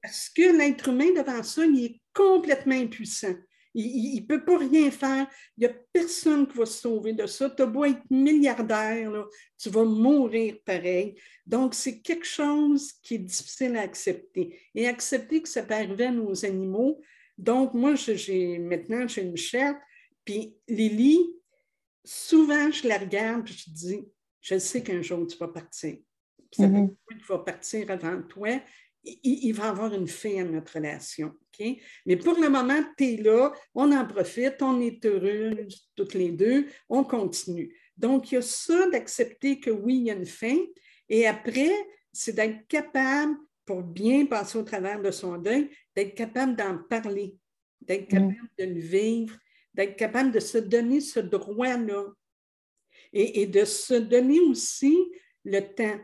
Parce que l'être humain devant ça, il est complètement impuissant. Il ne peut pas rien faire. Il n'y a personne qui va se sauver de ça. Tu as beau être milliardaire, tu vas mourir pareil. Donc, c'est quelque chose qui est difficile à accepter. Et accepter que ça peut arriver à nos animaux. Donc, moi, j'ai maintenant, j'ai une chatte, puis Lily, souvent, je la regarde, puis je dis, je sais qu'un jour, tu vas partir. ça mm tu vas partir avant toi il, va y avoir une fin à notre relation. Mais pour le moment, tu es là, on en profite, on est heureux toutes les deux, on continue. Donc, il y a ça d'accepter que oui, il y a une fin. Et après, c'est d'être capable, pour bien passer au travers de son deuil, d'être capable d'en parler, d'être mm. capable de le vivre, d'être capable de se donner ce droit-là. Et, et de se donner aussi le temps.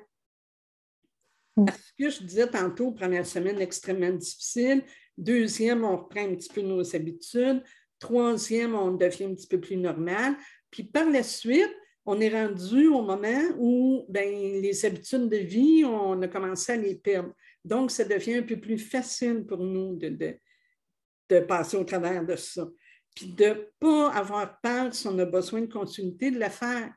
Mm. Parce que je disais tantôt, première semaine extrêmement difficile. Deuxième, on reprend un petit peu nos habitudes. Troisième, on devient un petit peu plus normal. Puis par la suite, on est rendu au moment où ben, les habitudes de vie, on a commencé à les perdre. Donc, ça devient un peu plus facile pour nous de, de, passer au travers de ça. Puis de ne pas avoir peur si on a besoin de consulter, de le faire.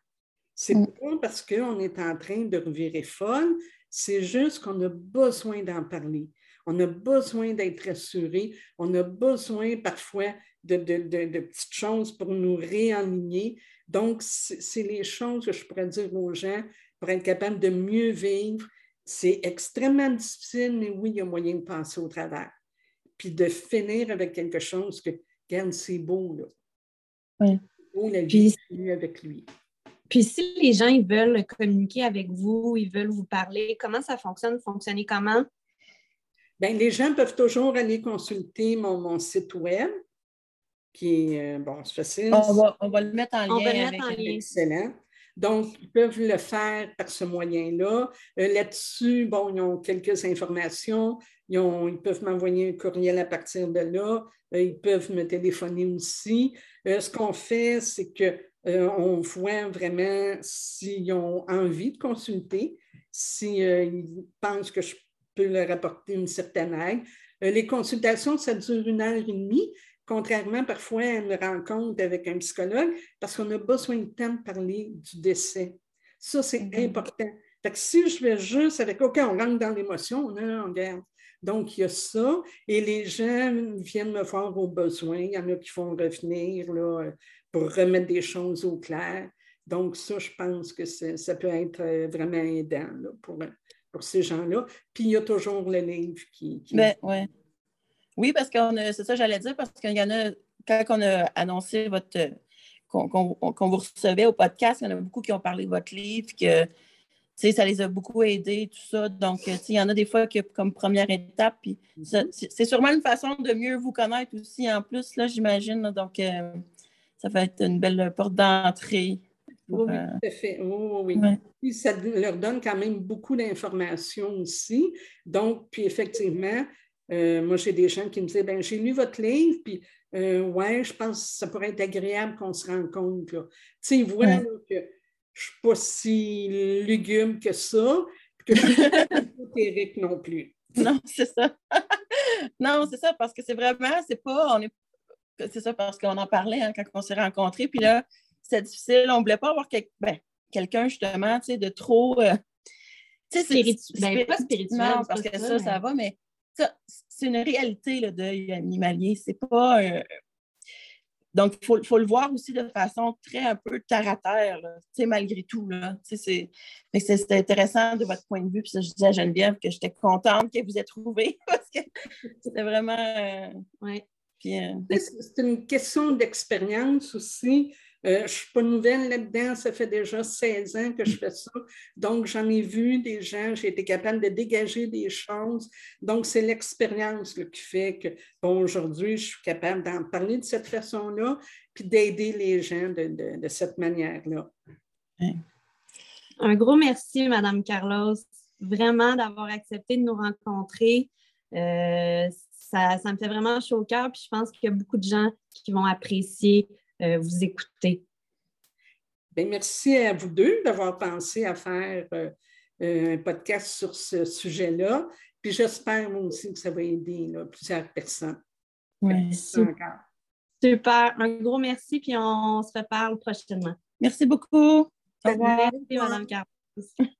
C'est mm. pas parce qu'on est en train de revirer folle, c'est juste qu'on a besoin d'en parler. On a besoin d'être rassuré. On a besoin parfois de, petites choses pour nous réaligner. Donc, c'est les choses que je pourrais dire aux gens pour être capable de mieux vivre. C'est extrêmement difficile, mais oui, il y a moyen de passer au travers. Puis de finir avec quelque chose que, regarde, c'est beau, là. Oui. Beau la vie avec lui. Puis si les gens ils veulent communiquer avec vous, ils veulent vous parler, comment ça fonctionne? Fonctionnez comment? Bien, les gens peuvent toujours aller consulter mon, site web, qui est, euh, bon, c'est facile. On va, le mettre en lien. Excellent. Donc, ils peuvent le faire par ce moyen-là. Euh, là-dessus, bon, ils ont quelques informations. Ils, ils peuvent m'envoyer un courriel à partir de là. Euh, ils peuvent me téléphoner aussi. ce qu'on fait, c'est que euh, on voit vraiment s'ils ont envie de consulter, s'ils euh, pensent que je peux leur apporter une certaine aide. Euh, les consultations, ça dure une heure et demie, contrairement parfois à une rencontre avec un psychologue, parce qu'on a besoin de temps de parler du décès. Ça, c'est mm-hmm. important. Fait que si je vais juste avec, OK, on rentre dans l'émotion, on regarde. Donc, il y a ça. Et les gens viennent me voir au besoin. Il y en a qui font revenir là, pour remettre des choses au clair. Donc, ça, je pense que ça peut être euh, vraiment aidant pour, pour ces gens-là. Puis il y a toujours le livre qui. Ben, ouais. Oui, parce que c'est ça, j'allais dire, parce qu'il y en a, quand on a annoncé votre qu'on vous recevait au podcast, il y en a beaucoup qui ont parlé de votre livre, que ça les a beaucoup aidés, tout ça. Donc, il y en a des fois que comme première étape, puis mm-hmm. c'est sûrement une façon de mieux vous connaître aussi en plus, là, j'imagine. Donc, euh, ça va être une belle porte d'entrée. Oui, euh, tout à fait. oui, Puis ça leur donne quand même beaucoup d'informations aussi. Donc, puis effectivement, euh, moi, j'ai des gens qui me disent, ben j'ai lu votre livre, puis euh, ouais, je pense que ça pourrait être agréable qu'on se rencontre. Tu sais, ils voient que je ne suis pas si lugubre que ça, que je ne suis pas non plus. Non, c'est ça. non, c'est ça, parce que c'est vraiment, c'est pas, on est, c'est ça, parce qu'on en parlait hein, quand on s'est rencontrés, puis là, c'est difficile, on ne voulait pas avoir ben, quelqu'un, justement, tu sais, de trop... Euh, tu sais, spirituel. Ben, pas spirituel. Parce que ça, ça va, mais c'est une réalité, le deuil animalier. C'est pas. Donc, il faut, le voir aussi de façon très un peu terre à terre, malgré tout. C'est intéressant de votre point de vue. Puis ça, je disais à Geneviève que j'étais contente que vous ait trouvé parce que c'était vraiment. Euh, ouais. Euh, c'est une question d'expérience aussi. Euh, je ne suis pas nouvelle là-dedans, ça fait déjà 16 ans que je fais ça. Donc, j'en ai vu des gens, j'ai été capable de dégager des choses. Donc, c'est l'expérience qui fait que, aujourd'hui, je suis capable d'en parler de cette façon-là, puis d'aider les gens de, cette manière-là. Un gros merci, Madame Carlos, vraiment d'avoir accepté de nous rencontrer. Euh, ça, ça, me fait vraiment chaud au cœur, puis je pense qu'il y a beaucoup de gens qui vont apprécier euh, vous écouter. Bien, merci à vous deux d'avoir pensé à faire euh, un podcast sur ce sujet-là. Puis j'espère moi aussi que ça va aider plusieurs personnes. Merci. Super. Un gros merci, puis on se reparle prochainement. Merci beaucoup. Au revoir. Merci, Mme Carlos.